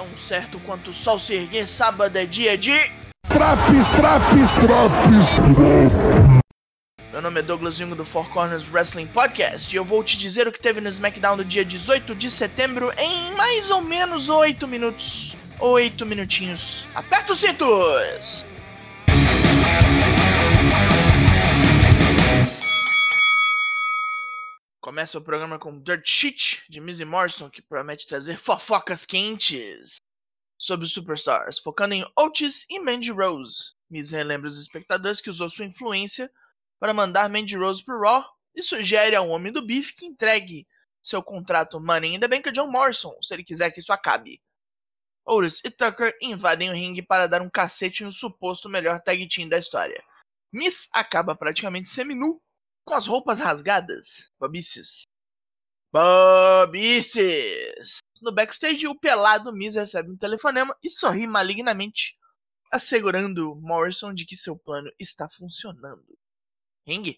Tão certo quanto o sol se erguer, sábado é dia de. Traps, traps, traps. Meu nome é Douglas Jungo do Four Corners Wrestling Podcast e eu vou te dizer o que teve no SmackDown no dia 18 de setembro em mais ou menos 8 minutos. 8 minutinhos. Aperta os cintos! Começa o programa com Dirt Sheet de Mizzy Morrison, que promete trazer fofocas quentes sobre os superstars, focando em Otis e Mandy Rose. Miz relembra os espectadores que usou sua influência para mandar Mandy Rose pro Raw e sugere ao homem do bife que entregue seu contrato Money in the Bank a John Morrison, se ele quiser que isso acabe. Otis e Tucker invadem o ringue para dar um cacete no suposto melhor tag team da história. Miss acaba praticamente seminu com as roupas rasgadas. Bobices. Bobices! No backstage, o pelado Miz recebe um telefonema e sorri malignamente, assegurando Morrison de que seu plano está funcionando. Ring?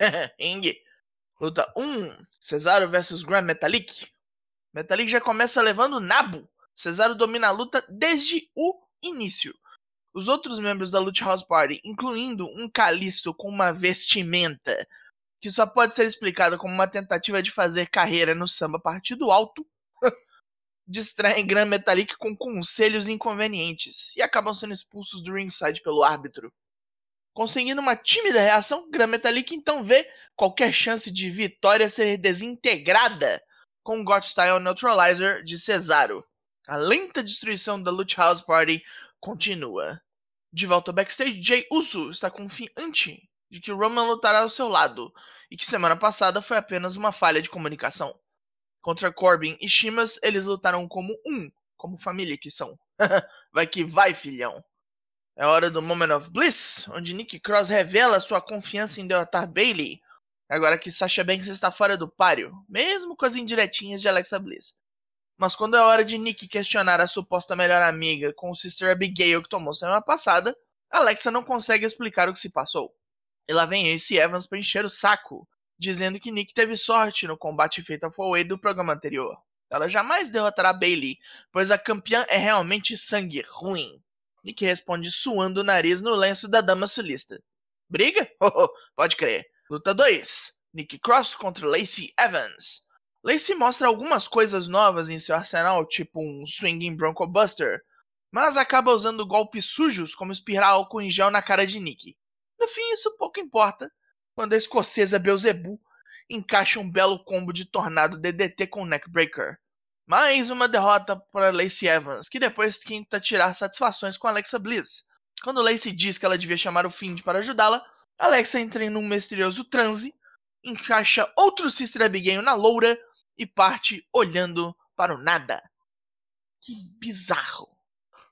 Ring. Luta 1. Cesaro versus Grand Metalik. Metalik já começa levando nabo. Cesaro domina a luta desde o início. Os outros membros da Lucha House Party, incluindo um Calisto com uma vestimenta que só pode ser explicado como uma tentativa de fazer carreira no samba partido alto, distraem Gran Metalik com conselhos inconvenientes e acabam sendo expulsos do ringside pelo árbitro. Conseguindo uma tímida reação, Gran Metalik então vê qualquer chance de vitória ser desintegrada com o Style Neutralizer de Cesaro. A lenta destruição da Lucha House Party continua. De volta backstage, Jay Uso está confiante de que Roman lutará ao seu lado e que semana passada foi apenas uma falha de comunicação. Contra Corbin e Shimas, eles lutaram como um, como família que são. vai que vai, filhão. É hora do Moment of Bliss, onde Nick Cross revela sua confiança em derrotar Bailey, agora que Sasha Banks está fora do páreo, mesmo com as indiretinhas de Alexa Bliss. Mas quando é hora de Nick questionar a suposta melhor amiga com o Sister Abigail que tomou semana passada, Alexa não consegue explicar o que se passou. E lá vem Ace Evans para encher o saco, dizendo que Nick teve sorte no combate feito ao Way do programa anterior. Ela jamais derrotará Bailey, pois a campeã é realmente sangue ruim. Nick responde suando o nariz no lenço da dama sulista. Briga? Oh, oh, pode crer. Luta 2. Nick Cross contra Lacey Evans. Lacey mostra algumas coisas novas em seu arsenal, tipo um swinging Bronco Buster, mas acaba usando golpes sujos como espirrar álcool em gel na cara de Nick. No fim, isso pouco importa quando a escocesa Beelzebub encaixa um belo combo de tornado DDT com neckbreaker. Mais uma derrota para Lacey Evans, que depois tenta tirar satisfações com Alexa Bliss. Quando Lacey diz que ela devia chamar o Find para ajudá-la, Alexa entra em um misterioso transe, encaixa outro Sister Abigail na loura e parte olhando para o nada. Que bizarro.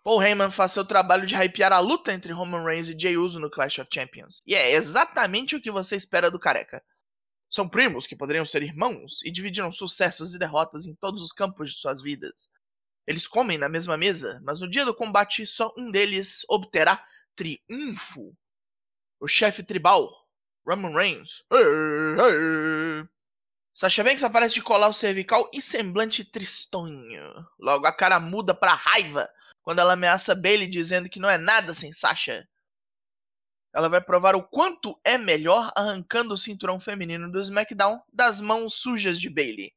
Paul Heyman faz seu trabalho de hypear a luta entre Roman Reigns e Jey Uso no Clash of Champions. E é exatamente o que você espera do careca. São primos que poderiam ser irmãos e dividiram sucessos e derrotas em todos os campos de suas vidas. Eles comem na mesma mesa, mas no dia do combate só um deles obterá triunfo. O chefe tribal, Roman Reigns. Sasha Banks aparece de colar o cervical e semblante tristonho. Logo a cara muda para raiva quando ela ameaça Bailey dizendo que não é nada sem Sasha. Ela vai provar o quanto é melhor arrancando o cinturão feminino do SmackDown das mãos sujas de Bailey.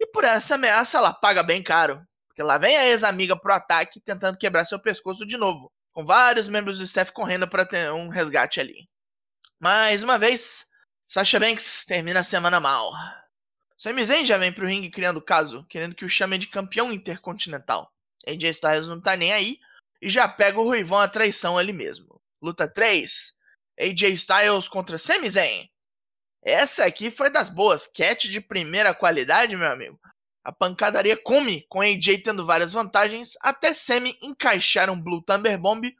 E por essa ameaça ela paga bem caro, porque lá vem a ex-amiga pro ataque tentando quebrar seu pescoço de novo, com vários membros do staff correndo para ter um resgate ali. Mais uma vez, Sasha Banks termina a semana mal. Sami Zayn já vem pro ringue criando caso, querendo que o chamem de campeão intercontinental. AJ Styles não tá nem aí e já pega o Ruivão a traição ali mesmo. Luta 3: AJ Styles contra Sami Zayn. Essa aqui foi das boas, catch de primeira qualidade, meu amigo. A pancadaria come, com AJ tendo várias vantagens, até Sami encaixar um Blue Thunder Bomb,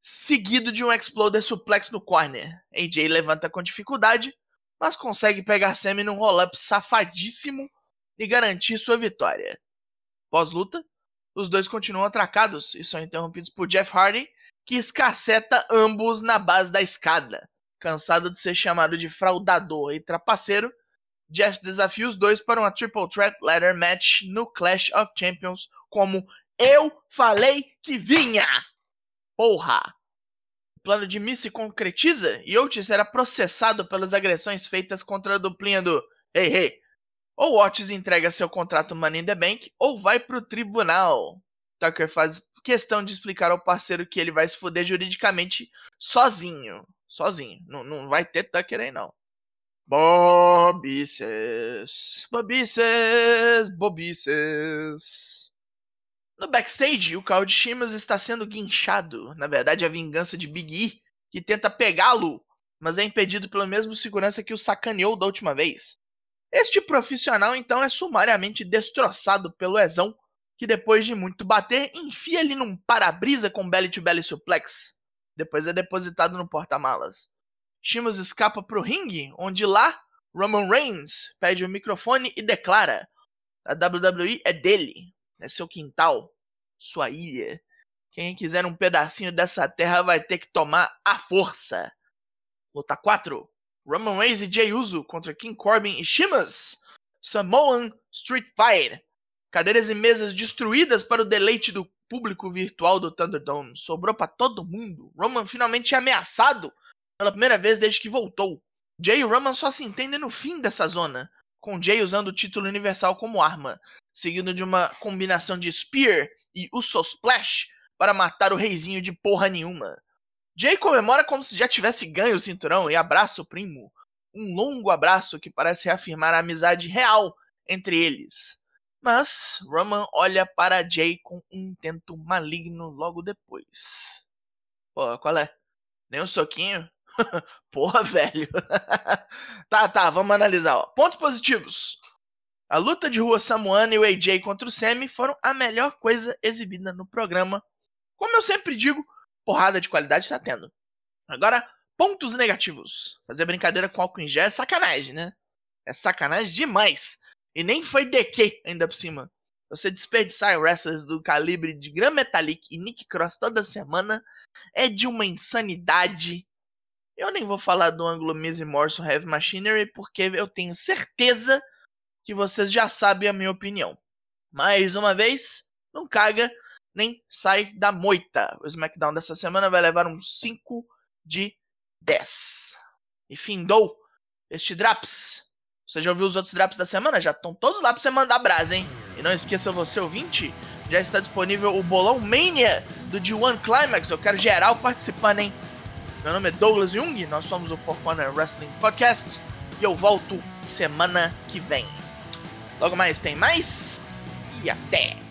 seguido de um Exploder Suplex no corner. AJ levanta com dificuldade, mas consegue pegar Sami num roll-up safadíssimo e garantir sua vitória. Pós-luta, os dois continuam atracados e são interrompidos por Jeff Hardy, que escaceta ambos na base da escada. Cansado de ser chamado de fraudador e trapaceiro, Jeff desafia os dois para uma Triple Threat Ladder Match no Clash of Champions como Eu falei que vinha! Porra! O plano de Mi se concretiza e Otis será processado pelas agressões feitas contra a duplinha do Hey Hey. Ou Otis entrega seu contrato Money in the Bank ou vai pro tribunal. Tucker faz questão de explicar ao parceiro que ele vai se fuder juridicamente sozinho. Sozinho. Não, não vai ter Tucker aí, não. Bobices. Bobices. Bobices. No backstage, o carro de Shimas está sendo guinchado. Na verdade, é a vingança de Big E, que tenta pegá-lo, mas é impedido pelo mesmo segurança que o sacaneou da última vez. Este profissional, então, é sumariamente destroçado pelo Ezão, que depois de muito bater, enfia ele num para-brisa com belly-to-belly suplex. Depois é depositado no porta-malas. Shimas escapa pro ringue, onde lá Roman Reigns pede o microfone e declara: a WWE é dele, é seu quintal, sua ilha. Quem quiser um pedacinho dessa terra vai ter que tomar a força. Luta 4: Roman Reigns e Jey Uso contra King Corbin e Shimas. Samoan Street Fight. Cadeiras e mesas destruídas para o deleite do público virtual do Thunderdome. Sobrou para todo mundo. Roman finalmente é ameaçado pela primeira vez desde que voltou. Jay e Roman só se entendem no fim dessa zona, com Jay usando o título universal como arma, seguido de uma combinação de Spear e Uso Splash para matar o reizinho de porra nenhuma. Jay comemora como se já tivesse ganho o cinturão e abraça o primo. Um longo abraço que parece reafirmar a amizade real entre eles. Mas Roman olha para Jay com um intento maligno logo depois. Pô, qual é? Nem um soquinho? Porra, velho. tá, tá, vamos analisar. Ó. Pontos positivos. A luta de rua Samuano e o AJ contra o Sammy foram a melhor coisa exibida no programa. Como eu sempre digo, porrada de qualidade tá tendo. Agora, pontos negativos. Fazer brincadeira com álcool em gel é sacanagem, né? É sacanagem demais. E nem foi DQ ainda por cima. Você desperdiçar wrestlers do calibre de Gran Metalik e Nick Cross toda semana é de uma insanidade eu nem vou falar do ângulo Miz Morrison Heavy Machinery porque eu tenho certeza que vocês já sabem a minha opinião. Mais uma vez, não caga nem sai da moita. O SmackDown dessa semana vai levar um 5 de 10. E findou este Draps. Você já ouviu os outros Draps da semana? Já estão todos lá pra você mandar brasa, hein? E não esqueça você, ouvinte, já está disponível o Bolão Mania do G1 Climax. Eu quero geral participando, hein? Meu nome é Douglas Jung, nós somos o Four Corner Wrestling Podcast e eu volto semana que vem. Logo mais tem mais e até!